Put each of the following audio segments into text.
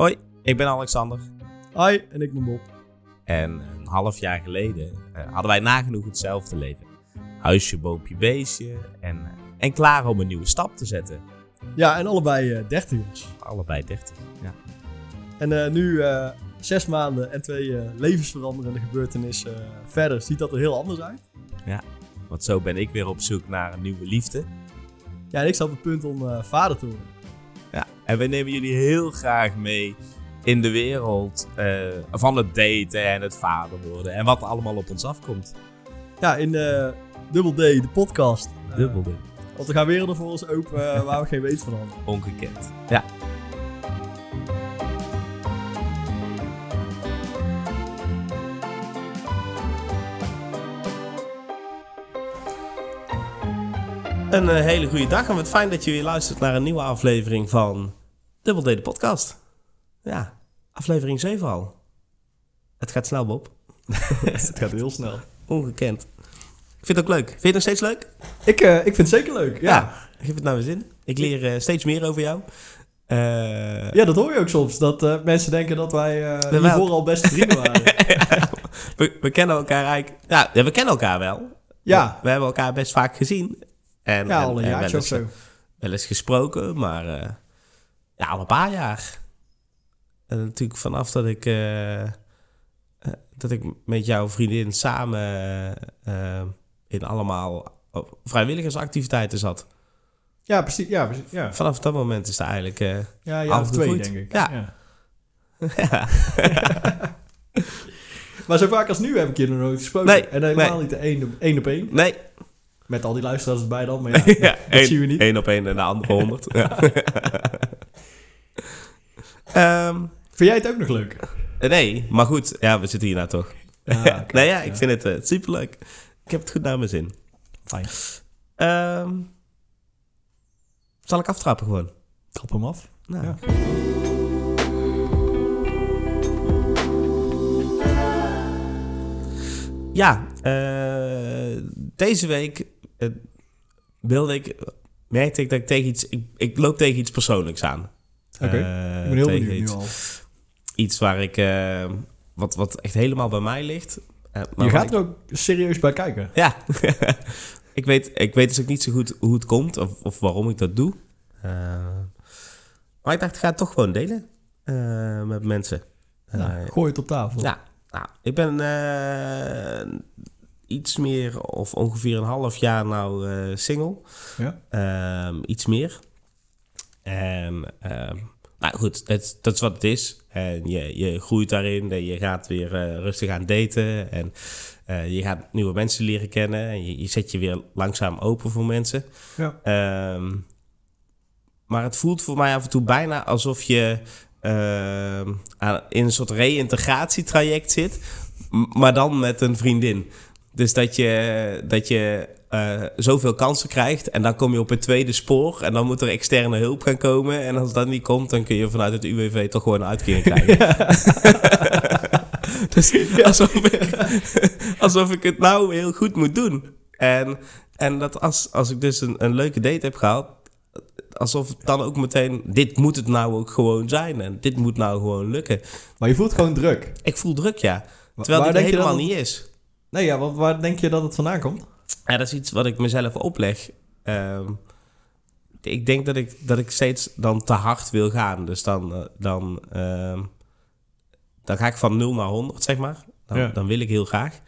Hoi, ik ben Alexander. Hi, en ik ben Bob. En een half jaar geleden eh, hadden wij nagenoeg hetzelfde leven. Huisje, boompje, beestje en, eh, en klaar om een nieuwe stap te zetten. Ja, en allebei eh dertigers. Allebei 30. Ja. En nu, zes maanden en twee levensveranderende gebeurtenissen verder, ziet dat er heel anders uit. Want zo ben ik weer op zoek naar een nieuwe liefde. Ja, en ik sta op het punt om vader te worden. En we nemen jullie heel graag mee in de wereld eh, van het daten en het vader worden. En wat er allemaal op ons afkomt. Ja, in eh Double D, de podcast. Eh, Dubbelde. Want er gaan werelden voor ons open eh, waar we geen weet van hadden. Ongekend. Ja. Een eh, hele goede dag en wat fijn dat je weer luistert naar een nieuwe aflevering van Double D de podcast. Ja, aflevering 7 al. Het gaat snel, Bob. het gaat heel snel. Ongekend. Ik vind het ook leuk. Vind je het nog steeds leuk? Ik, eh, ik vind het zeker leuk, ja. Ja, geef het nou weer zin. Ik leer eh, steeds meer over jou. Eh, Ja, dat hoor je ook soms. Dat mensen denken dat wij wel- hiervoor al beste vrienden waren. we, we kennen elkaar eigenlijk... Ja, we kennen elkaar wel. ja, We hebben elkaar best vaak gezien. En, ja en- al een en jaartje wel of zo. eens, wel eens gesproken, maar ja, al een paar jaar. En natuurlijk vanaf dat ik, eh, eh, dat ik met jouw vriendin samen eh, in allemaal vrijwilligersactiviteiten zat. Ja, precies. Ja, precies ja. Vanaf dat moment is het eigenlijk... eh, ja, ja of twee, denk ik. Ja. ja. Maar zo vaak als nu heb ik je nog nooit gesproken. Nee, en helemaal nee. niet de één, op- één op één. nee, Met al die luisteraars erbij dan. Maar ja, ja, dat één, zien we niet. één op één en de andere honderd. Ehm, Vind jij het ook nog leuk? nee, maar goed. Ja, we zitten hier nou toch. Oké. nee, ja, ik vind het eh, superleuk. Ik heb het goed naar mijn zin. Fijn. Ehm, zal ik aftrappen gewoon? Trap hem af. Nou. Ja. Ja, eh, deze week eh, wilde ik, merkte ik dat ik tegen iets, ik, ik loop tegen iets persoonlijks aan. Oké, Eh, ik ben heel benieuwd nu iets, al. iets waar ik, eh, wat, wat echt helemaal bij mij ligt. Eh, maar Je gaat er ook serieus bij kijken. Ja, ik, weet, ik weet dus ook niet zo goed hoe het komt of, of waarom ik dat doe. Eh, maar ik dacht, ik ga het toch gewoon delen eh, met mensen. Eh, gooi het op tafel. ja, nou, ik ben eh, iets meer of ongeveer een half jaar nou eh, single. Ja. Ehm, iets meer. En ehm, nou goed, dat, dat is wat het is. En je, je groeit daarin je gaat weer eh, rustig aan daten. En eh, je gaat nieuwe mensen leren kennen. En je, je zet je weer langzaam open voor mensen. Ja. Ehm, maar het voelt voor mij af en toe bijna alsof je ehm, aan, in een soort reïntegratietraject zit, maar dan met een vriendin. Dus dat je, dat je eh, zoveel kansen krijgt en dan kom je op het tweede spoor en dan moet er externe hulp gaan komen. En als dat niet komt, dan kun je vanuit het UWV toch gewoon een uitkering krijgen. dus alsof ik, alsof ik het nou heel goed moet doen. En, en dat als, als ik dus een, een leuke date heb gehad, alsof het dan ook meteen, dit moet het nou ook gewoon zijn. En dit moet nou gewoon lukken. Maar je voelt gewoon druk. Ik voel druk, ja. Terwijl er je helemaal dat niet is. Nee, ja, want waar denk je dat het vandaan komt? Ja, dat is iets wat ik mezelf opleg. Ehm, ik denk dat ik, dat ik steeds dan te hard wil gaan. Dus dan, eh, dan, ehm, dan ga ik van 0 naar 100, zeg maar. Dan, Ja. dan wil ik heel graag.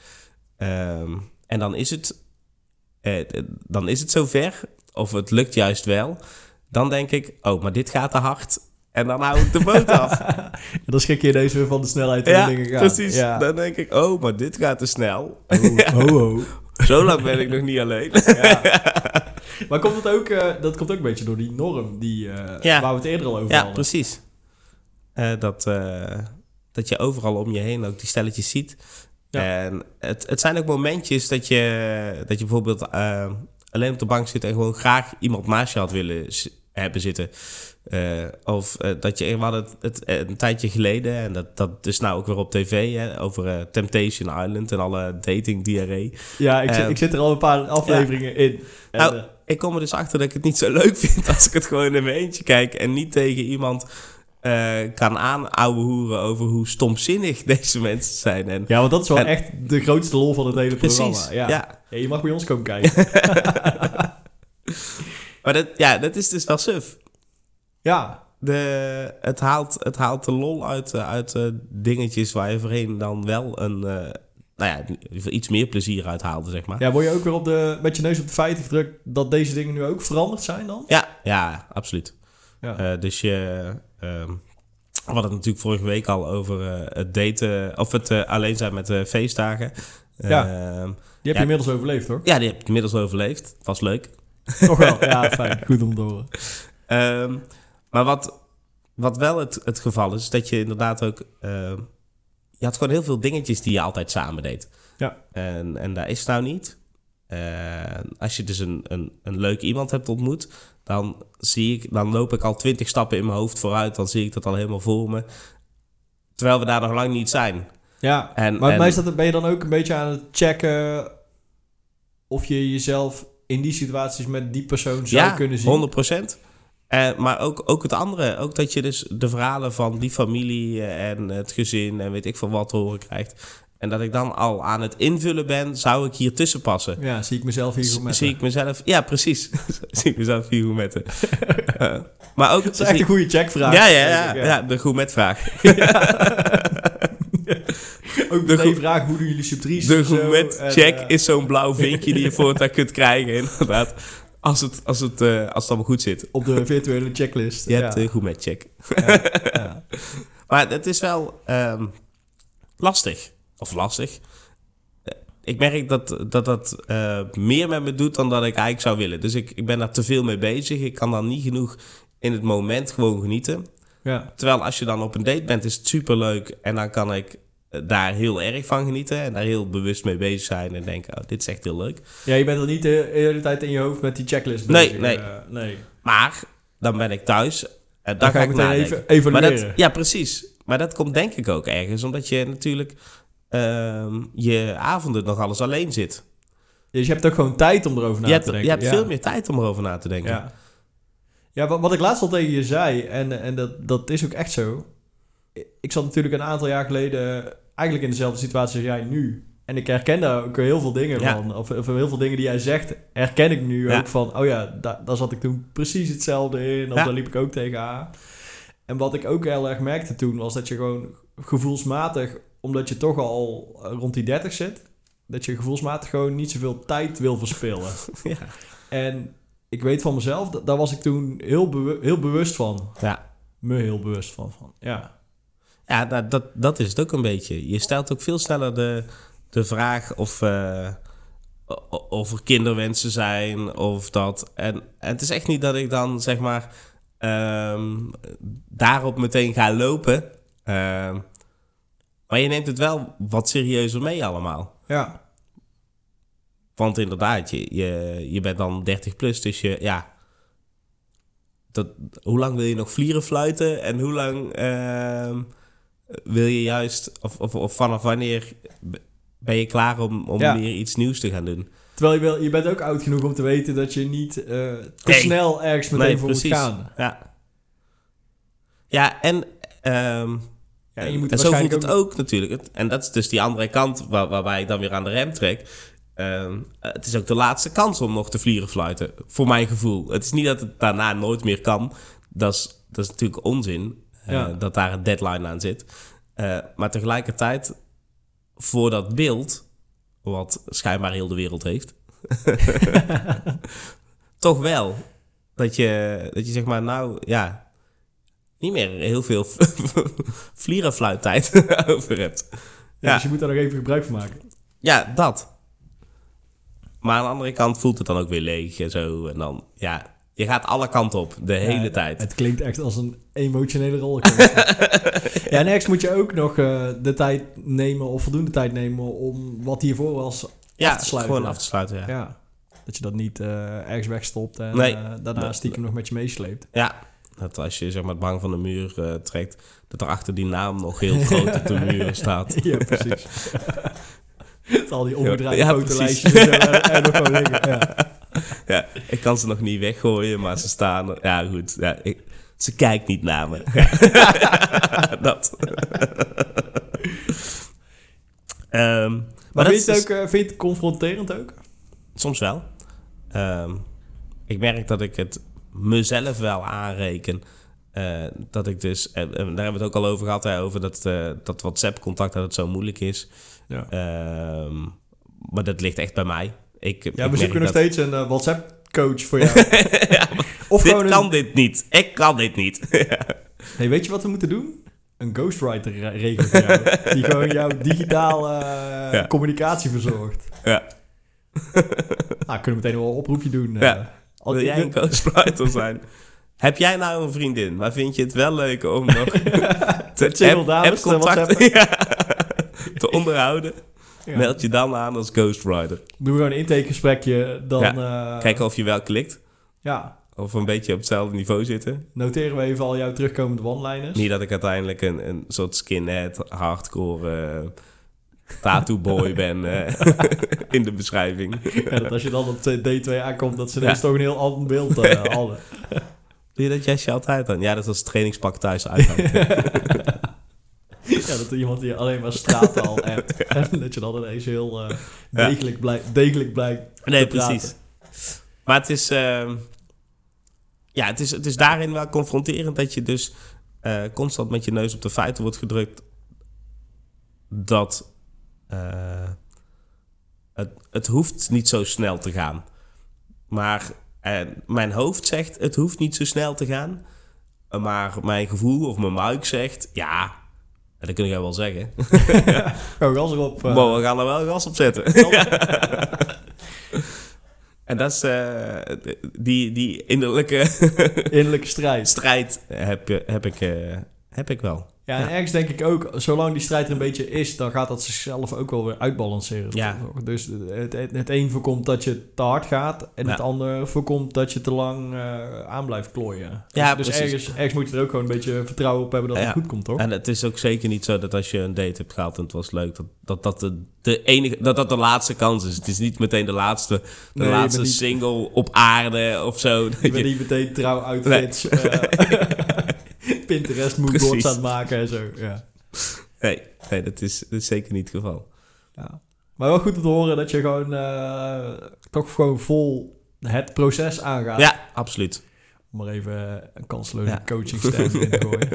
Ehm, en dan is, het, eh, dan is het zover, of het lukt juist wel. Dan denk ik, oh, maar dit gaat te hard. En dan hou ik de boot af. En dan schrik je ineens weer van de snelheid en ja, de dingen gaan. precies. Ja. Dan denk ik, oh, maar dit gaat te snel. Oh, ho, ho. Zo lang ben ik nog niet alleen. Ja. Maar komt het ook, eh, dat komt ook een beetje door die norm die, eh, Ja. waar we het eerder al over Ja, hadden. precies. Eh, dat, dat je overal om je heen ook die stelletjes ziet. Ja. En het, het zijn ook momentjes dat je, dat je bijvoorbeeld alleen op de bank zit en gewoon graag iemand naast je had willen hebben zitten. Eh, of eh, dat je, we hadden het, het eh, een tijdje geleden, en dat, dat is nou ook weer op tv, hè, over Temptation Island en alle dating diarree. Ja, ik, zit, ik zit er al een paar afleveringen in. En, Nou, Ik kom er dus achter dat ik het niet zo leuk vind als ik het gewoon in mijn eentje kijk en niet tegen iemand eh, kan aanouwehoeren over hoe stomzinnig deze mensen zijn. En, Ja, want dat is wel En- echt de grootste lol van het hele precies, programma. Ja. ja. Ja, je mag bij ons komen kijken. Maar dat, ja, dat is dus wel suf. Ja, De, het, haalt, het haalt de lol uit, eh, uit eh, dingetjes waar je voorheen dan wel een, eh, nou ja, iets meer plezier uit haalde, zeg maar. ja, word je ook weer op de, met je neus op de feiten gedrukt dat deze dingen nu ook veranderd zijn dan? Ja, ja, absoluut. Ja. Dus je. ehm, we hadden het natuurlijk vorige week al over het daten. Of het alleen zijn met feestdagen. Ja. Ehm, Die heb Ja. je inmiddels overleefd hoor. ja, die heb ik inmiddels overleefd. Was leuk. Nog wel. Ja, fijn. Goed om te horen. Ehm, maar wat, wat wel het, het geval is, is dat je inderdaad ook. ehm, je had gewoon heel veel dingetjes die je altijd samen deed. Ja. En, en daar is het nou niet. Als je dus een, een, een leuk iemand hebt ontmoet, dan zie ik, dan loop ik al twintig stappen in mijn hoofd vooruit. Dan zie ik dat al helemaal voor me. Terwijl we daar nog lang niet zijn. Ja, En, maar en- dat, ben je dan ook een beetje aan het checken of je jezelf in die situaties met die persoon zou ja, kunnen zien? 100 procent. Maar ook, ook het andere. Ook dat je dus de verhalen van die familie eh, en het gezin en weet ik veel wat te horen krijgt. En dat ik dan al aan het invullen ben, zou ik hier tussen passen. Ja, zie ik mezelf hier goed met. Zie ik mezelf... Ja, precies. zie ik mezelf hier goed met maar ook... Dat is echt een goede checkvraag. ja, ja, ja, ja, de goed met vraag. Ook De meteen goed- vragen hoe doen jullie subtrice De en zo, goed met en, check eh, is zo'n blauw vinkje die je voortaan kunt krijgen, inderdaad. Als het, als, het, eh, als het allemaal goed zit. op de virtuele checklist. Je hebt de goed met check. Maar het is wel ehm, lastig. Of lastig. Eh, Ik merk dat dat, dat eh, meer met me doet dan dat ik eigenlijk zou willen. Dus ik, ik ben daar te veel mee bezig. Ik kan dan niet genoeg in het moment gewoon genieten. ja. Terwijl als je dan op een date bent, is het superleuk. En dan kan ik daar heel erg van genieten. En daar heel bewust mee bezig zijn. En denken, oh, dit is echt heel leuk. Ja, je bent er niet de hele tijd in je hoofd met die checklist Nee, bezig. nee. Eh, nee. Maar dan ben ik thuis. En Dan dan ga ik meteen nadenken. even evalueren. Maar dat, ja, precies. Maar dat komt denk ik ook ergens. Omdat je natuurlijk ehm, je avonden nog alles alleen zit. Dus je hebt ook gewoon tijd om erover na je te hebt, denken. je hebt ja. veel meer tijd om erover na te denken. Ja, ja wat, wat ik laatst al tegen je zei, en, en dat, dat is ook echt zo. Ik zat natuurlijk een aantal jaar geleden eigenlijk in dezelfde situatie als jij nu. En ik herken daar ook heel veel dingen Ja. van. Of, of heel veel dingen die jij zegt, herken ik nu Ja. ook van... Oh ja, da- daar zat ik toen precies hetzelfde in. Of Ja. daar liep ik ook tegenaan. En wat ik ook heel erg merkte toen, was dat je gewoon gevoelsmatig... Omdat je toch al rond die 30 zit... Dat je gevoelsmatig gewoon niet zoveel tijd wil verspillen. Ja. En ik weet van mezelf, da- daar was ik toen heel, bewu- heel bewust van. Ja. Me heel bewust van. van. Ja. Ja, dat, dat is het ook een beetje. Je stelt ook veel sneller de, de vraag of, o- of er kinderwensen zijn of dat. En, en het is echt niet dat ik dan zeg maar ehm, daarop meteen ga lopen. Ehm, maar je neemt het wel wat serieuzer mee allemaal. Ja. Want inderdaad, je, je, je bent dan 30 plus, dus je, ja. Dat, hoe lang wil je nog vlieren fluiten? En hoe lang ehm, wil je juist, of, of, of vanaf wanneer ben je klaar om, om Ja. weer iets nieuws te gaan doen? Terwijl je, je bent ook oud genoeg om te weten dat je niet eh, te Nee. snel ergens meteen Nee, voor precies. moet gaan. Ja, ja en, ehm, Ja, en je moet en zo voelt het ook, natuurlijk. En dat is dus die andere kant waar, waarbij ik dan weer aan de rem trek. Ehm, het is ook de laatste kans om nog te vlieren fluiten, voor mijn gevoel. Het is niet dat het daarna nooit meer kan. Dat is, dat is natuurlijk onzin, Ja. dat daar een deadline aan zit. Eh, maar tegelijkertijd, voor dat beeld, wat schijnbaar heel de wereld heeft, toch wel. Dat je, dat je zeg maar, nou ja, niet meer heel veel vlierenfluittijd over hebt. Ja, Ja. Dus je moet daar nog even gebruik van maken. Ja, dat. Maar aan de andere kant voelt het dan ook weer leeg en zo. En dan, ja, je gaat alle kanten op, de hele Ja, tijd. Het klinkt echt als een emotionele rollercoaster. ja, en ergens moet je ook nog eh, de tijd nemen of voldoende tijd nemen om wat hiervoor was ja, af te sluiten. gewoon af te sluiten, ja. Ja. Dat je dat niet eh, ergens wegstopt en Nee. eh, daarna Nee. stiekem nog met je meesleept. Ja, dat als je zeg maar het bang van de muur trekt, dat er achter die naam nog heel groot op de muur staat. ja, precies. Met al die omgedraaide Ja, fotolijstjes en, en, en nog gewoon. Ja. Ja, ik kan ze nog niet weggooien, maar ze staan er. Ja, goed. Ja, ik, Ze kijkt niet naar me. dat. Ehm, maar vind je, het ook, eh, vind je het confronterend ook? Soms wel. Ehm, ik merk dat ik het mezelf wel aanreken. eh, dat ik dus, en, en daar hebben we het ook al over gehad, hè, over dat, eh, dat WhatsApp-contact, dat het zo moeilijk is. Ja. Ehm, maar dat ligt echt bij mij. Ik, Ja, we zoeken nog dat- steeds een eh, WhatsApp-coach voor jou. Ja, of dit kan een... dit niet. Ik kan dit niet. Hey, weet je wat we moeten doen? Een ghostwriter re- regelen voor jou. die gewoon jouw digitale eh, Ja. communicatie verzorgt. ja. Nou, kunnen we meteen wel een oproepje doen. eh. Ja. Al- Wil jij een ghostwriter zijn? Heb jij nou een vriendin? Maar vind je het wel leuk om nog te, te contact te onderhouden? Ja. Meld je dan aan als ghostwriter. Doen we gewoon een intakegesprekje, dan... eh, Kijken of je wel klikt. Ja, Of een beetje op hetzelfde niveau zitten. noteren we even al jouw terugkomende one-liners. Niet dat ik uiteindelijk een, een soort skinhead, hardcore eh tattoo boy ben eh, in de beschrijving. Ja, dat als je dan op D2 aankomt, dat ze Ja. toch een heel ander beeld eh, hadden. Doe je dat jasje altijd aan? Ja, dat is als trainingspak thuis uithangt. Ja, dat er iemand die alleen maar straattaal hebt. En dat je dan ineens heel eh, degelijk, blijkt, degelijk blijkt Nee, precies. Maar het is, ehm, ja, het is, het is daarin wel confronterend dat je dus eh, constant met je neus op de feiten wordt gedrukt dat eh, het, het hoeft niet zo snel te gaan. Maar mijn hoofd zegt het hoeft niet zo snel te gaan. Maar mijn gevoel of mijn muik zegt ja, en dat kun jij wel zeggen. Gewoon gas erop. eh, Maar we gaan er wel gas op zetten. en dat is eh, die, die innerlijke innerlijke strijd. strijd heb, je- heb, ik, eh, heb ik wel. Ja, en ergens denk ik ook, zolang die strijd er een beetje is, dan gaat dat zichzelf ook wel weer uitbalanceren. Ja. Dus het, het, het een voorkomt dat je te hard gaat en Ja. het ander voorkomt dat je te lang eh, aan blijft klooien. Ja, dus precies. ergens, ergens moet je er ook gewoon een beetje vertrouwen op hebben dat Ja. het goed komt, toch? En het is ook zeker niet zo dat als je een date hebt gehad en het was leuk, dat dat, dat, de, de enige, dat, dat de laatste kans is. Het is niet meteen de laatste, de Nee, laatste niet- single op aarde of zo. Je bent je- niet meteen trouw outfits, eh, Pinterest moodboards Precies. aan het maken en zo. Ja. nee, nee dat, is, dat is zeker niet het geval. Ja. Maar wel goed om te horen dat je gewoon eh, toch gewoon vol het proces aangaat. Ja, absoluut. Om maar even een kansloze Ja. coaching in te gooien.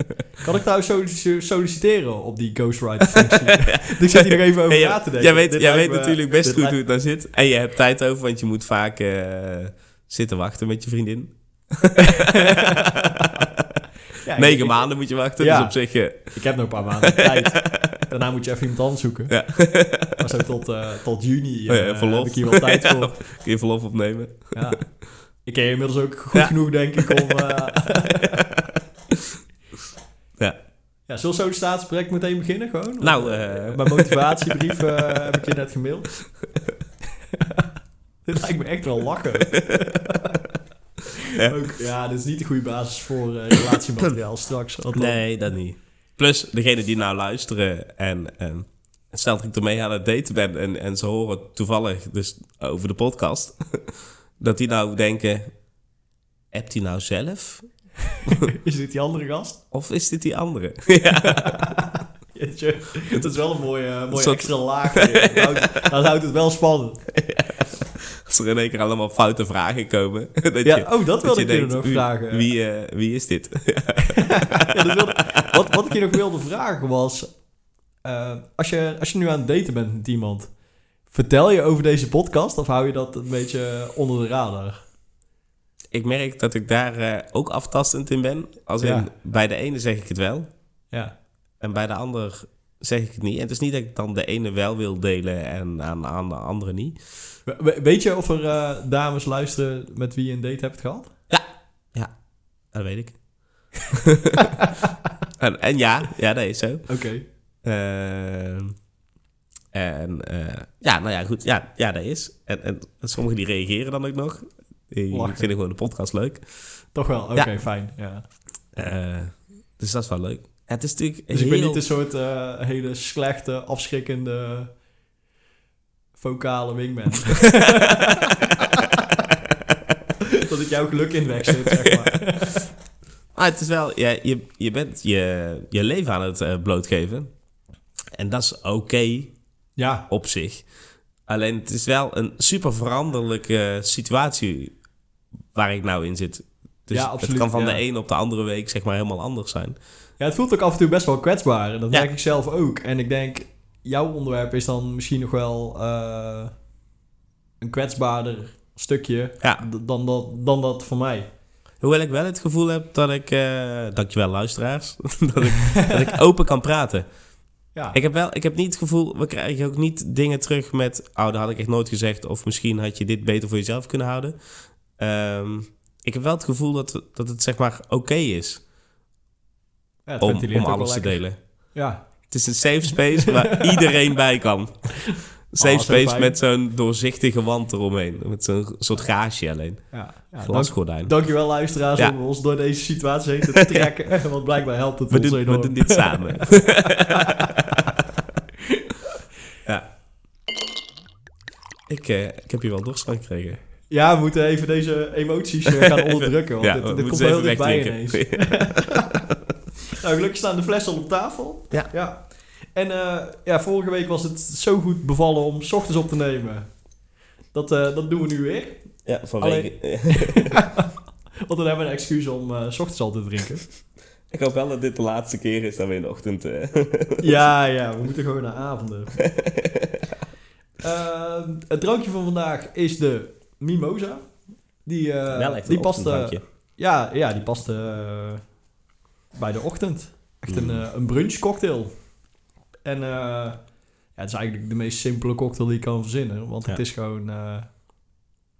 Kan ik trouwens solliciteren op die ghostwriter functie? ik zit hier nog even over Hey, na te denken. Jij weet, jij weet me- natuurlijk best goed lijkt- hoe het daar zit. En je hebt tijd over, want je moet vaak eh, zitten wachten met je vriendin. Ja, Negen ik- maanden moet je wachten, Ja. dus op zich... eh, Ik heb nog een paar maanden tijd. Daarna moet je even iemand anders zoeken. Ja. Maar zo tot, eh, tot juni Oh ja, eh, verlof. heb ik hier wel tijd voor. kun je verlof opnemen. Ja. Ik ken je inmiddels ook goed genoeg, denk ik, om... Ja. ja, zullen we zo het meteen beginnen gewoon? Nou, Mijn motivatiebrief heb ik je net gemaild. dit lijkt me echt wel lachen. Ja. Ook, ja, dit is niet de goede basis voor eh, relatiemateriaal straks. dan- Nee, dat niet. Plus, degene die nou luisteren en, en stel dat ik ermee aan het daten ben en, en ze horen toevallig dus over de podcast, dat die nou denken, hebt hij nou zelf? Is dit die andere gast? Of is dit die andere? ja. Jeetje, Het is wel een mooie, mooie soort- extra laag. Dat houdt, dat houdt het wel spannend. Als er in één keer allemaal foute vragen komen. dat Ja, je, oh, dat wilde ik je nog wie, vragen. Wie, eh, wie is dit? Ja, dat wilde- wat, wat ik je nog wilde vragen was... eh, als, je, als je nu aan het daten bent met iemand... Vertel je over deze podcast of hou je dat een beetje onder de radar? ik merk dat ik daar eh, ook aftastend in ben. Als in, Ja. bij de ene zeg ik het wel. Ja. En bij de ander zeg ik het niet. En het is niet dat ik dan de ene wel wil delen en aan, aan de andere niet. We- we- Weet je of er eh, dames luisteren met wie je een date hebt gehad? Dat weet ik. en, en ja, ja, dat is zo. Oké. Ehm, en eh, ja, nou ja, goed. Ja, ja dat is. En, en sommigen die reageren dan ook nog. Die Lachen. vinden gewoon de podcast leuk. Toch wel? Oké, Ja. fijn. Ja. Eh, dus dat is wel leuk. Het is natuurlijk Dus ik heel... ben niet een soort eh, hele slechte, afschrikkende, vocale wingman. dat ik jouw geluk inweg zit, zeg maar. Maar het is wel, ja, je, je bent je, je leven aan het eh, blootgeven. En dat is oké Ja, op zich. Alleen het is wel een super veranderlijke situatie waar ik nou in zit. Dus Ja, absoluut, het kan van ja. de een op de andere week zeg maar helemaal anders zijn. Ja, het voelt ook af en toe best wel kwetsbaar. En dat merk ik zelf ook. En ik denk, jouw onderwerp is dan misschien nog wel eh, een kwetsbaarder stukje dan, dat, dan dat voor mij. Hoewel ik wel het gevoel heb dat ik, eh dankjewel luisteraars, dat, ik, dat ik open kan praten. Ja, Ik heb wel, ik heb niet het gevoel, we krijgen ook niet dingen terug met, oh, dat had ik echt nooit gezegd, of misschien had je dit beter voor jezelf kunnen houden. Ehm, ik heb wel het gevoel dat, dat het zeg maar oké is ja, om, alles te delen. Ja, Het is een safe space waar iedereen bij kan. Safe Oh, zo space fijn. met zo'n doorzichtige wand eromheen. Met zo'n soort gaasje alleen. ja, ja dank, Glasgordijn. dankjewel luisteraars Ja. om ons door deze situatie heen te trekken. Want blijkbaar helpt het We ons doen, enorm. we doen dit samen. ja. Ik, eh, ik heb hier wel dorst van gekregen. Ja, we moeten even deze emoties eh, gaan onderdrukken. Want Ja, dit, komt wel heel dichtbij ineens. Nou, gelukkig staan de flessen al op tafel. Ja. ja. En eh, ja, vorige week was het zo goed bevallen om 's ochtends op te nemen. Dat, eh, dat doen we nu weer. ja, vanwege... Want dan hebben we een excuus om eh, 's ochtends al te drinken. ik hoop wel dat dit de laatste keer is dat we in de ochtend... ja, ja, we moeten gewoon naar avonden. Ehm, het drankje van vandaag is de Mimosa. Die, wel echt die een past, ja, ja, die past bij de ochtend. Echt een, Mm. eh, een brunch cocktail. En eh, ja, het is eigenlijk de meest simpele cocktail die je kan verzinnen. Want het is gewoon eh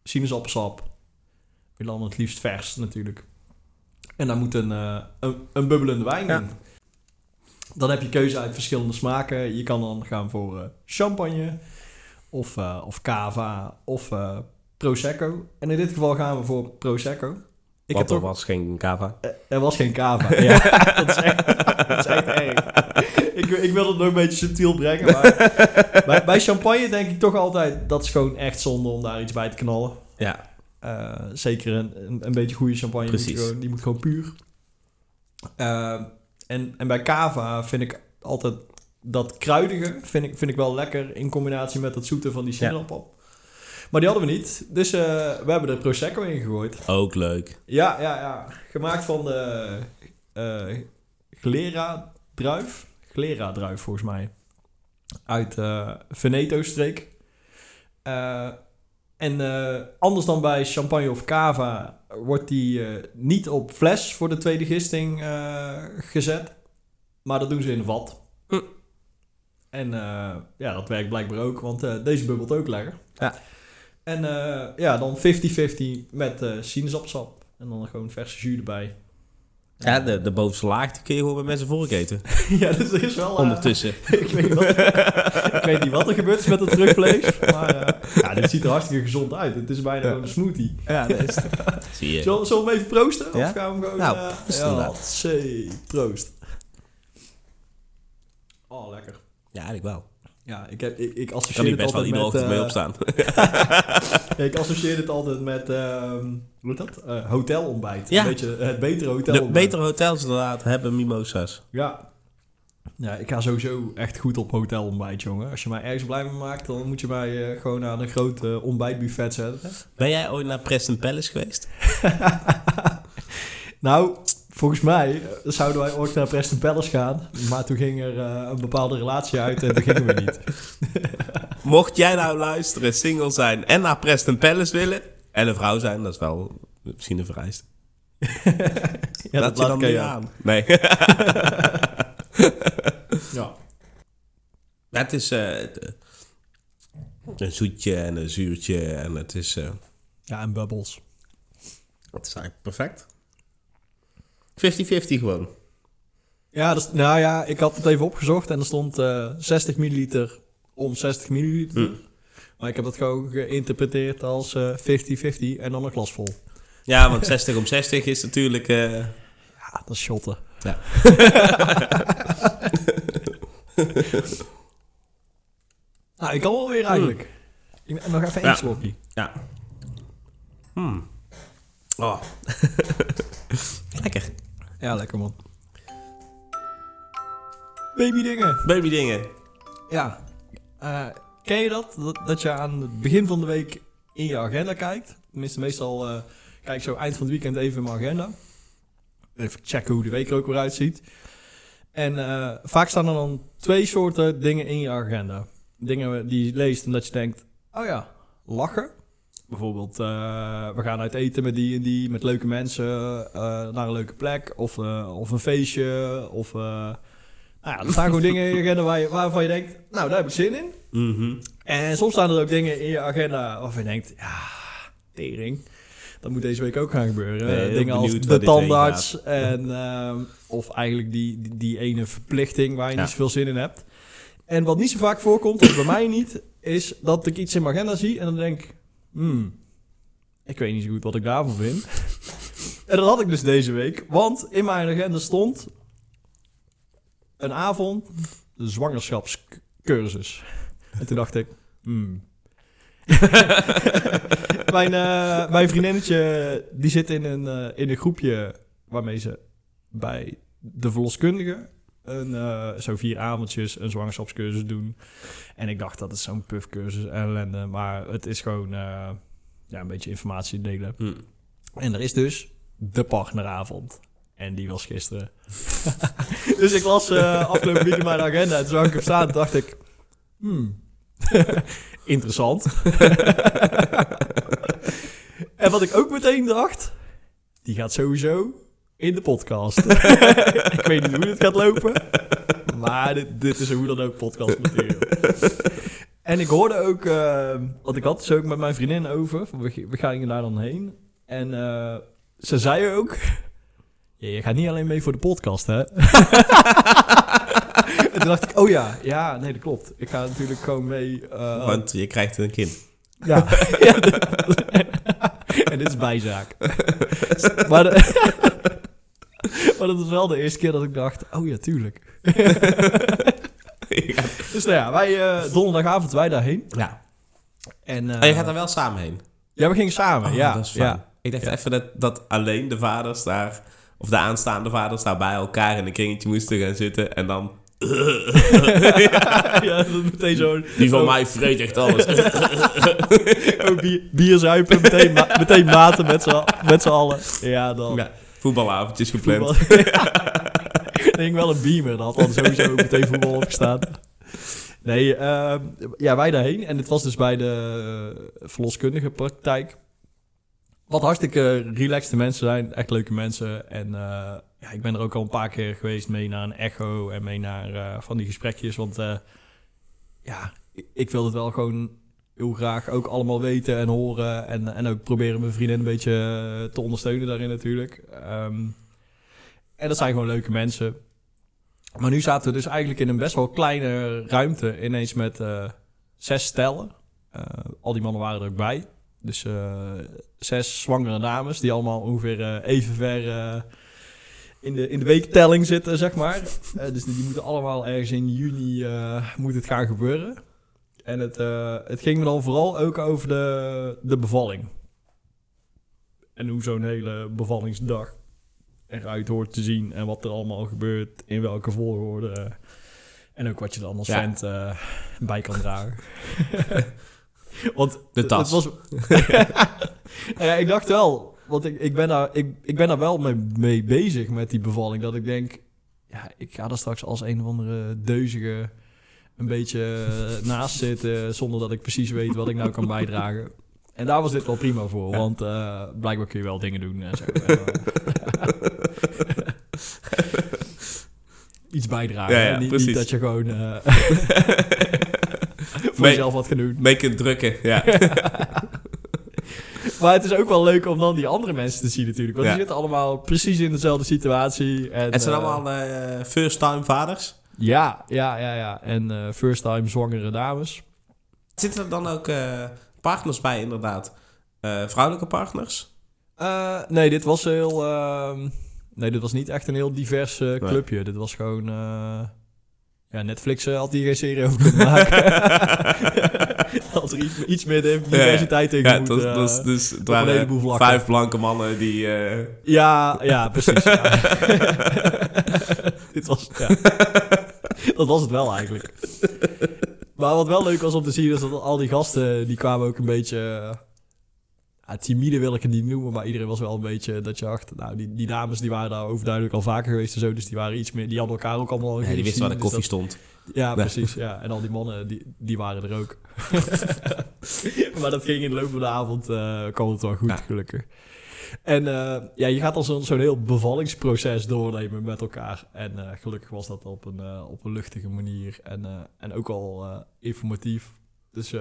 sinaasappelsap. We dan het liefst vers natuurlijk. En daar moet een, een, een bubbelende wijn Ja. in. Dan heb je keuze uit verschillende smaken. Je kan dan gaan voor champagne of, of cava of prosecco. En in dit geval gaan we voor prosecco. Ik Want heb er toch was geen cava. eh, Er was geen cava. Ja, dat, is echt, dat is echt erg. Ik, ik wil het nog een beetje subtiel brengen. Maar bij, bij champagne denk ik toch altijd... dat is gewoon echt zonde om daar iets bij te knallen. Ja, Eh, zeker een, een, een beetje goede champagne. Moet Precies. gewoon, die moet gewoon puur. Eh, en, en bij cava vind ik altijd... dat kruidige vind ik, vind ik wel lekker... in combinatie met het zoete van die sinaasappel. Maar die hadden we niet. Dus eh, we hebben er Prosecco in gegooid. ook leuk. Ja, ja, ja. Gemaakt van de eh Glera druif. Glera druif volgens mij. Uit eh Veneto-streek. Eh, en eh, anders dan bij champagne of cava wordt die niet op fles voor de tweede gisting eh, gezet. Maar dat doen ze in een vat. Hm. En eh, ja, dat werkt blijkbaar ook, want eh, deze bubbelt ook lekker. Ja. En eh, ja, dan 50-50 met eh sinaasappelsap. En dan gewoon verse jus erbij. Ja, de, de bovenste laag die kun je gewoon bij mensen vork eten. ja, dus er is wel... eh, Ondertussen. ik, weet niet wat, ik weet niet wat er gebeurd is met het terugvlees. Maar ja, dit ziet er hartstikke gezond uit. Het is bijna gewoon een smoothie. Ja, dat is Zie je. Zullen, zullen we hem even proosten? Ja? Of gaan we hem gewoon... Nou, ja, proost. Oh, lekker. Ja, eigenlijk wel. Ja, ik, heb, ik, kan associeer hier het best wel altijd iedere met... ochtend mee eh, opstaan. ja, ik associeer het altijd met... ehm hoe dat? Eh, hotelontbijt. Ja. Een beetje het betere De hotelontbijt. betere hotels inderdaad hebben mimosa's. Ja. Ja, ik ga sowieso echt goed op hotelontbijt, jongen. Als je mij ergens blij mee maakt, dan moet je mij eh, gewoon aan een groot ontbijtbuffet zetten. Ben jij ooit naar Preston Palace geweest? nou, volgens mij eh, zouden wij ooit naar Preston Palace gaan. Maar toen ging er eh, een bepaalde relatie uit en toen gingen we niet. Mocht jij nou luisteren, single zijn en naar Preston Palace willen... en een vrouw zijn, dat is wel misschien een vereiste. Ja, Laat je laat dan ik niet aan. Nee. Ja. Het is eh, een zoetje en een zuurtje en het is... eh, ja, en bubbels. het is eigenlijk perfect. 50-50 gewoon. Ja, dus, nou ja, ik had het even opgezocht en er stond eh 60 milliliter om 60 milliliter. Hm. Maar ik heb dat gewoon geïnterpreteerd als eh, 50-50 en dan een glas vol. Ja, want 60 om 60 is natuurlijk... eh, Ja, dat is shotten. Ja. nou, ik kan wel weer eigenlijk. Ik, nog even één Ja. slokje. Ja. Hmm. Oh. Lekker. Ja, lekker man. Baby dingen. Baby dingen. Ja. Eh, ken je dat? dat? Dat je aan het begin van de week in je agenda kijkt. Tenminste, meestal eh, kijk ik zo eind van het weekend even in mijn agenda. Even checken hoe de week er ook weer uitziet. En eh, vaak staan er dan twee soorten dingen in je agenda. Dingen die je leest en dat je denkt, oh ja, lachen. Bijvoorbeeld, eh, we gaan uit eten met die en die, met leuke mensen, eh, naar een leuke plek. Of, eh, of een feestje, of... nou ja, er staan gewoon dingen in je agenda waar je, waarvan je denkt, nou, daar heb ik zin in. Mhm. En soms staan er ook dingen in je agenda waarvan je denkt, ja, tering. Dat moet deze week ook gaan gebeuren. Dingen als de tandarts en ehm, of eigenlijk die, die, die ene verplichting waar je Ja. niet zoveel zin in hebt. En wat niet zo vaak voorkomt, of bij mij niet, is dat ik iets in mijn agenda zie en dan denk ik, hmm, ik weet niet zo goed wat ik daarvan vind. en dat had ik dus deze week, want in mijn agenda stond een avond zwangerschapscursus. En toen dacht ik, hmm. mijn, eh, mijn vriendinnetje, die zit in een, eh, in een groepje waarmee ze bij de verloskundige een, eh, zo vier avondjes een zwangerschapscursus doen. En ik dacht, dat is zo'n puffcursus ellende. Maar het is gewoon eh, ja, een beetje informatie delen. Hm. En er is dus de partneravond. En die was gisteren. dus ik las eh, afgelopen weekend mijn agenda. En toen ik staan. Dacht ik... Hmm. Interessant. en wat ik ook meteen dacht... Die gaat sowieso in de podcast. ik weet niet hoe dit gaat lopen. Maar dit, dit is hoe dan ook podcast materiaal. En ik hoorde ook... eh, want ik had het zo ook met mijn vriendin over. We, we gingen daar dan heen. En eh, ze zei ook... Ja, je gaat niet alleen mee voor de podcast, hè? en toen dacht ik, oh ja, ja, nee, dat klopt. Ik ga natuurlijk gewoon mee... eh, Want je krijgt een kind. ja. en dit is bijzaak. maar, de- maar dat was wel de eerste keer dat ik dacht, oh ja, tuurlijk. Dus nou ja, wij eh, donderdagavond wij daarheen. Ja. En, eh, Oh, je gaat er wel samen heen. Ja, we gingen samen, Oh, ja. dat is ja. Ik dacht Ja. even dat, dat alleen de vaders daar, of de aanstaande vaders daar bij elkaar in een kringetje moesten gaan zitten en dan... ja, dat is meteen zo. Die van mij vreet echt alles. Oh, bier, bier zuipen, meteen, ma- meteen maten met z'n met z'n allen. Ja, dan. ja, voetbalavondjes gepland. Voetbal. ik denk wel een beamer, dat had dan sowieso meteen voetbal opgestaan. Nee, ehm, ja, wij daarheen. En dit was dus bij de eh, verloskundige praktijk. Wat hartstikke relaxte mensen zijn, echt leuke mensen. En eh, ja, ik ben er ook al een paar keer geweest mee naar een echo en mee naar eh, van die gesprekjes. Want ja, ik, ik wil het wel gewoon heel graag ook allemaal weten en horen. En, en ook proberen mijn vriendin een beetje eh, te ondersteunen daarin natuurlijk. Ehm, en dat zijn gewoon leuke mensen. Maar nu zaten we dus eigenlijk in een best wel kleine ruimte. Ineens met eh, zes stellen. Eh, al die mannen waren er ook bij. Dus zes zwangere dames die allemaal ongeveer even ver in, de, in de weektelling zitten, zeg maar. Dus die, die moeten allemaal ergens in juni moet het gaan gebeuren. En het, eh, het ging me dan vooral ook over de, de bevalling. En hoe zo'n hele bevallingsdag eruit hoort te zien. En wat er allemaal gebeurt, in welke volgorde. En ook wat je dan als Ja. vent eh, bij kan dragen. Want De tas. het was... Ja, ik dacht wel, want ik, ik, ben, daar, ik, ik ben daar wel mee, mee bezig met die bevalling. Dat ik denk, ja, ik ga er straks als een of andere deuzige een beetje eh, naast zitten. Zonder dat ik precies weet wat ik nou kan bijdragen. En daar was dit wel prima voor, Ja. want eh, blijkbaar kun je wel dingen doen zo. Eh, Iets bijdragen. Ja, ja, hè? niet, dat je gewoon voor jezelf wat gaat doen. Mee kunt drukken, ja. Maar het is ook wel leuk om dan die andere mensen te zien natuurlijk. Want die zitten allemaal precies in dezelfde situatie. En, Het zijn allemaal first-time vaders. Ja, ja, ja, ja. En eh, first time zwangere dames. Zitten er dan ook eh, partners bij, inderdaad? Eh, vrouwelijke partners? Nee, dit was heel... ehm, nee, dit was niet echt een heel divers clubje. Dit was gewoon... ja, Netflix had hier geen serie over kunnen maken. Had er iets, iets meer de diversiteit tegen Ja, was, moeten, dus, het een heleboel vlakken. vijf blanke mannen die... Ja, ja, precies. ja. Dit was, ja. Dat was het wel eigenlijk. Maar wat wel leuk was om te zien, is dat al die gasten, die kwamen ook een beetje... eh, ja, timide wil ik het niet noemen, maar iedereen was wel een beetje dat je dacht... Nou, die, die dames die waren daar overduidelijk al vaker geweest en zo, dus die waren iets meer... Die hadden elkaar ook allemaal al ja, die wisten waar de gezien, koffie dus stond. ja, precies. Ja. En al die mannen, die, die waren er ook. maar dat ging in de loop van de avond, eh kwam het wel goed, Ja. gelukkig. En eh, ja, je gaat dan zo'n zo'n heel bevallingsproces doornemen met elkaar. En eh, gelukkig was dat op een, eh, op een luchtige manier en, en ook al informatief. Dus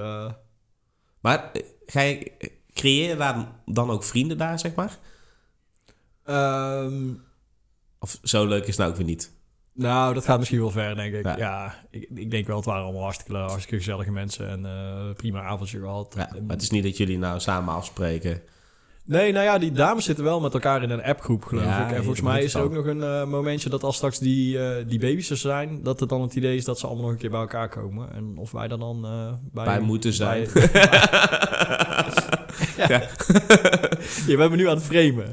Maar ga je, creëer je daar dan ook vrienden daar, zeg maar? ehm, Of zo leuk is het nou ook weer niet? nou, dat gaat misschien wel ver, denk ik. Ja. Ja, ik, ik denk wel, het waren allemaal hartstikke, hartstikke gezellige mensen en prima avondje gehad. Ja, maar het is niet dat jullie nou samen afspreken. Nee, nou ja, die dames zitten wel met elkaar in een appgroep, geloof Ja, ik. En volgens mij is er dan. ook nog een eh, momentje dat als straks die, eh, die baby's er zijn, dat het dan het idee is dat ze allemaal nog een keer bij elkaar komen. En of wij daar dan eh, bij, Bij moeten zijn. bij- Ja. Je bent me nu aan het framen.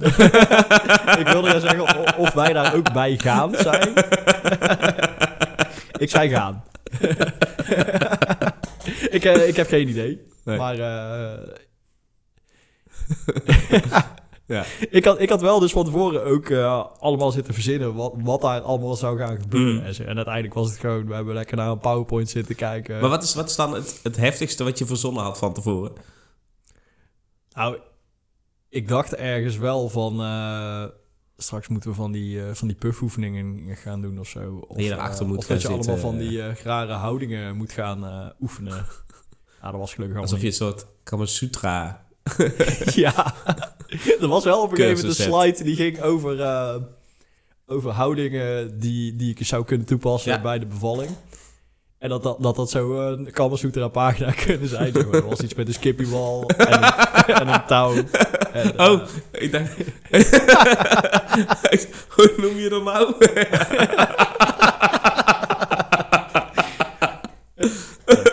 ik wilde ja zeggen of wij daar ook bij gaan zijn. ik zei gaan. ik, ik heb geen idee. Nee. Maar Ja. ik, had, ik had wel dus van tevoren ook eh, allemaal zitten verzinnen wat, wat daar allemaal zou gaan gebeuren. Mm. En, zo. en uiteindelijk was het gewoon, we hebben lekker naar een PowerPoint zitten kijken. Maar wat is, wat is dan het, het heftigste wat je verzonnen had van tevoren? Nou, ik dacht ergens wel van... eh, straks moeten we van die, eh, van die puffoefeningen gaan doen of zo. Of, je erachter moet of gaan dat je allemaal zitten. van die rare houdingen moet gaan oefenen. Ja, dat was gelukkig allemaal Alsof je een soort Kama Sutra... ja, er was wel op een gegeven moment een slide die ging over, eh, over houdingen die, die ik zou kunnen toepassen Ja. bij de bevalling. En dat dat, dat, dat zo een Kamasutra pagina kunnen zijn. Er was iets met een skippiebal en een, en een touw. En, eh, Oh, ik dacht... Hoe noem je dat nou?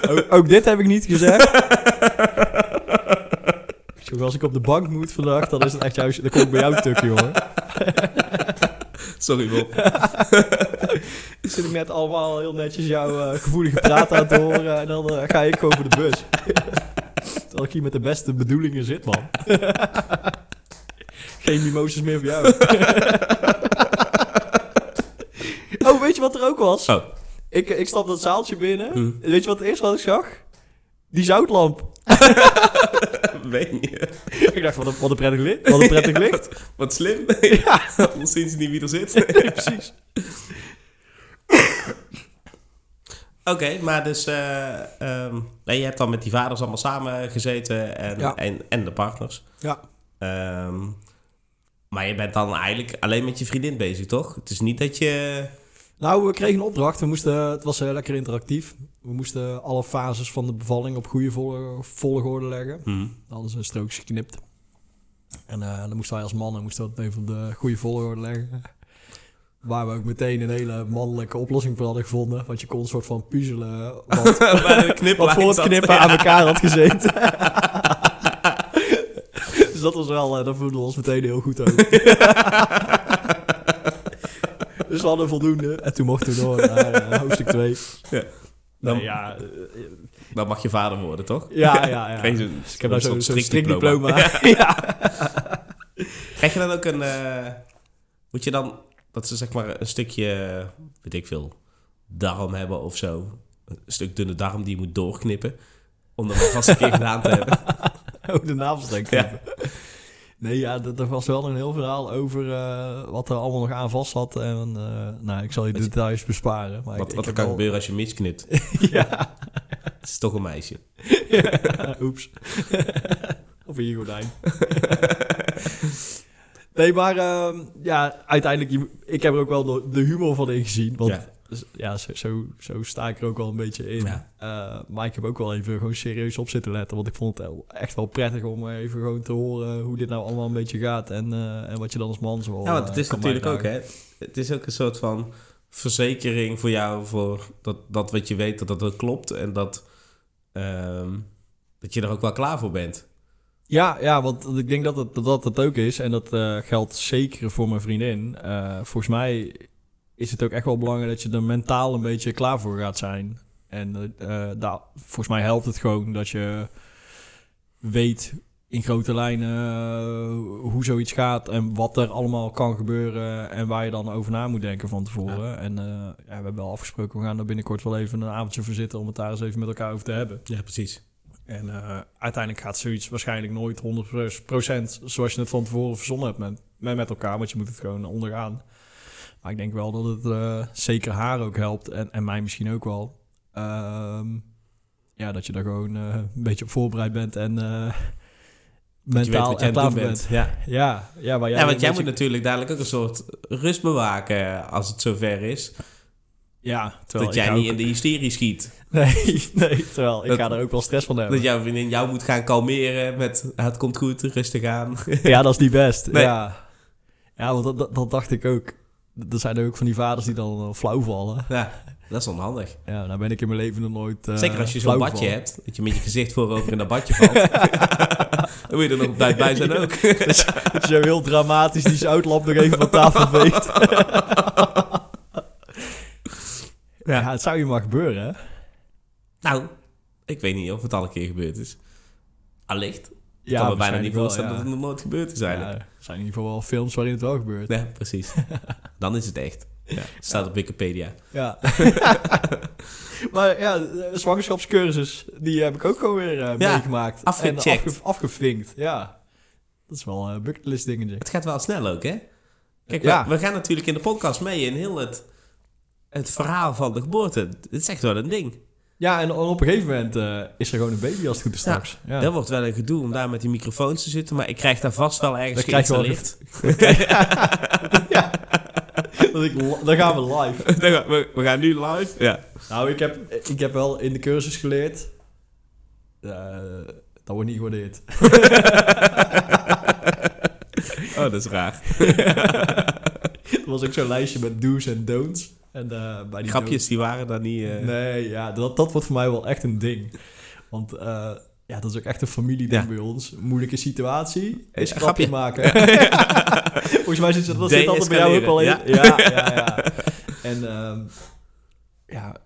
ook, ook dit heb ik niet gezegd. Zo, als ik op de bank moet vandaag, dan is het echt juist... Dan kom ik bij jou tukje, hoor. Sorry, Bob. Ik zit ik net allemaal heel netjes jouw eh, gevoelige praat aan te horen... en dan eh, ga ik gewoon voor de bus. Terwijl ik hier met de beste bedoelingen zit, man. Geen mimoses meer voor jou. oh, weet je wat er ook was? Oh. Ik, ik stap dat zaaltje binnen. Hm. Weet je wat het eerste wat ik zag? Die zoutlamp. Weet je? Ik dacht, wat een, wat een prettig licht. Wat een prettig licht. Wat slim. Ja. Anders zien ze niet wie er zit. Precies. Oké, maar dus... eh, ehm, nee, je hebt dan met die vaders allemaal samen gezeten en, Ja. en, en de partners. Ja. Ehm, maar je bent dan eigenlijk alleen met je vriendin bezig, toch? Het is niet dat je... Nou, we kregen een opdracht. We moesten, het was eh, lekker interactief. We moesten alle fases van de bevalling op goede vol- volgorde leggen. Hm. Dan hadden ze een strookje geknipt. En eh, dan moesten wij als mannen moesten dat even op de goede volgorde leggen. Waar we ook meteen een hele mannelijke oplossing voor hadden gevonden. Want je kon een soort van puzzelen wat, wat voor het knippen Ja. aan elkaar had gezeten. dus dat was wel, eh, daar voelden we ons meteen heel goed over. dus we hadden voldoende. En toen mochten we door naar eh, hoofdstuk 2. Ja. Dan, ja, eh, Dan mag je vader worden, toch? ja, ja, ja. Dus ik heb daar zo'n strikdiploma. strikdiploma. ja. Krijg je dan ook een... eh, moet je dan... Dat ze zeg maar een stukje... Weet ik veel... Darm hebben of zo. Een stuk dunne darm die je moet doorknippen. Om dat vast een keer gedaan te hebben. Oh, de navelstreng. Ja. Nee, ja, dat- er was wel een heel verhaal over eh, wat er allemaal nog aan vast zat. En eh, nou, ik zal je de details besparen. Maar Wat, ik, wat er ik kan heb gebeuren als je misknipt. ja, Het is toch een meisje. oeps. of een gordijn. nee, maar ehm, ja, uiteindelijk, ik heb er ook wel de, humor van ingezien. Want Ja. Ja, ja zo, zo, zo sta ik er ook wel een beetje in. Ja. Eh, maar ik heb ook wel even gewoon serieus op zitten letten. Want ik vond het echt wel prettig om even gewoon te horen hoe dit nou allemaal een beetje gaat. En, eh, en wat je dan als man zo Ja, want het eh, is natuurlijk ook, hè. Het is ook een soort van verzekering voor jou... voor dat, dat wat je weet dat dat, klopt. En dat... ehm, dat je er ook wel klaar voor bent. Ja, ja, want ik denk dat het, dat het ook is. En dat geldt zeker voor mijn vriendin. Volgens mij is het ook echt wel belangrijk dat je er mentaal een beetje klaar voor gaat zijn. En eh, daar, volgens mij helpt het gewoon dat je weet in grote lijnen eh, hoe zoiets gaat en wat er allemaal kan gebeuren en waar je dan over na moet denken van tevoren. En eh, ja, we hebben wel afgesproken, we gaan er binnenkort wel even een avondje voor zitten om het daar eens even met elkaar over te hebben. Ja, precies. En eh, uiteindelijk gaat zoiets waarschijnlijk nooit 100% zoals je het van tevoren verzonnen hebt met, met, met elkaar, want je moet het gewoon ondergaan. Maar ik denk wel dat het eh, zeker haar ook helpt en, en mij misschien ook wel. Ehm, ja, dat je daar gewoon eh, een beetje op voorbereid bent en weet mentaal het klaar bent. bent. Ja. Ja, ja, jij ja, want jij moet natuurlijk dadelijk ook een soort rust bewaken als het zover is. Ja, terwijl dat jij niet ook- in de hysterie schiet. Nee, nee, terwijl ik ga er ook wel stress van hebben. Dat jouw vriendin jou moet gaan kalmeren met het komt goed, rustig aan. Ja, dat is niet best. Nee. Ja, ja want dat, dat, dat dacht ik ook. Er zijn er ook van die vaders die dan eh, flauw vallen. ja, dat is onhandig. Ja, nou ben ik in mijn leven nog nooit. eh, Zeker als je zo'n badje hebt, dat je met je gezicht voorover in dat badje valt. Dan moet je er nog op tijd bij zijn ook. Dat je heel dramatisch die zoutlamp nog even van tafel veegt. ja. het zou je maar gebeuren, hè? Nou, ik weet niet of het al een keer gebeurd is. Allicht. Ik Ja, kan me bijna niet voorstellen ja. dat het nog nooit gebeurd is Ja, eigenlijk. er zijn in ieder geval wel films waarin het wel gebeurt. Ja, precies. Dan is het echt. Ja, staat op Wikipedia. Ja. maar ja, zwangerschapscursus, die heb ik ook gewoon weer eh, meegemaakt. afgecheckt. En afge- afgevinkt, ja. Dat is wel een bucketlist dingetje. Het gaat wel snel ook, hè? Kijk, we gaan natuurlijk in de podcast mee in heel het, het verhaal van de geboorte. Het is echt wel een ding. Ja, en op een gegeven moment eh, is er gewoon een baby als het goed is straks. Ja. Dat wordt wel een gedoe om daar met die microfoons te zitten, maar ik krijg daar vast wel ergens Dat krijg je wel geïnstalleerd. ja. Dan gaan we live. We gaan nu live. Ja. Nou, ik heb, ik heb wel in de cursus geleerd. eh, dat wordt niet gewaardeerd. Oh, dat is raar. Er was ook zo'n lijstje met do's en don'ts. En eh, bij die Grapjes, die waren dan niet... eh, Nee, ja, dat, dat wordt voor mij wel echt een ding. Want eh, ja, dat is ook echt een familieding Ja. bij ons. Moeilijke situatie is Ja, grapje, maken. Volgens mij zit dat, zit altijd bij jou ook wel in. Ja, ja, ja. En ehm, ja,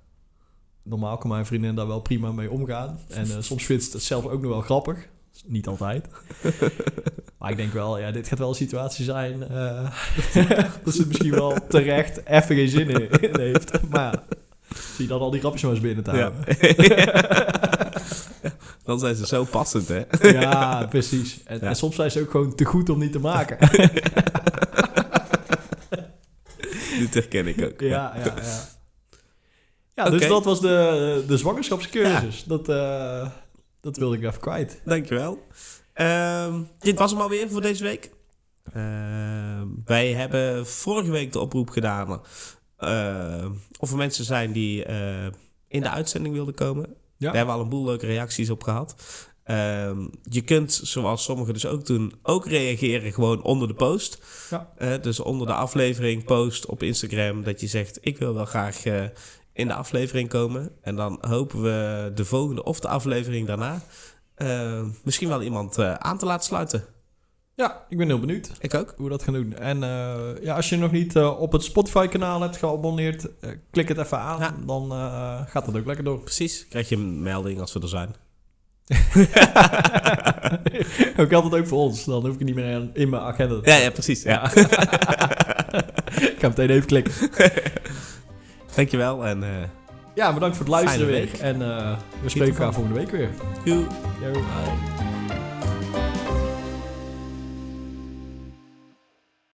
normaal kan mijn vriendin daar wel prima mee omgaan. En soms vindt ze het zelf ook nog wel grappig. Niet altijd. Maar ik denk wel, ja, dit gaat wel een situatie zijn eh, dat ze misschien wel terecht even geen zin in, heeft. Maar ja, zie dan al die grapjes maar eens binnen te Ja. Dan zijn ze zo passend, hè? Ja, precies. En, Ja. en soms zijn ze ook gewoon te goed om niet te maken. Dit herken ik ook. Ja, ja, ja. Ja, dus dat was de, de zwangerschapscursus. Dat, eh, dat wilde ik even kwijt. Dankjewel. Ehm dit was hem alweer voor deze week. Ehm, wij hebben vorige week de oproep gedaan eh, of er mensen zijn die eh, in de uitzending wilden komen. Ja. Daar hebben we al een boel leuke reacties op gehad. Ehm, je kunt, zoals sommigen dus ook doen, ook reageren gewoon onder de post. Ja. Dus onder de aflevering post op Instagram dat je zegt... ik wil wel graag eh, in de aflevering komen. En dan hopen we de volgende of de aflevering daarna... eh, misschien wel iemand eh, aan te laten sluiten. Ja, ik ben heel benieuwd Ik ook. hoe we dat gaan doen. En eh, ja, als je nog niet op het Spotify-kanaal hebt geabonneerd, klik het even aan. Ja. Dan gaat dat ook lekker door. Precies. Krijg je een melding als we er zijn. ook altijd ook voor ons. Dan hoef ik het niet meer in mijn agenda. te- Ja, ja precies. Ja. ik ga meteen even klikken. Dankjewel en... Ja, bedankt voor het luisteren weer. week. En eh, we spreken elkaar volgende week weer. doei.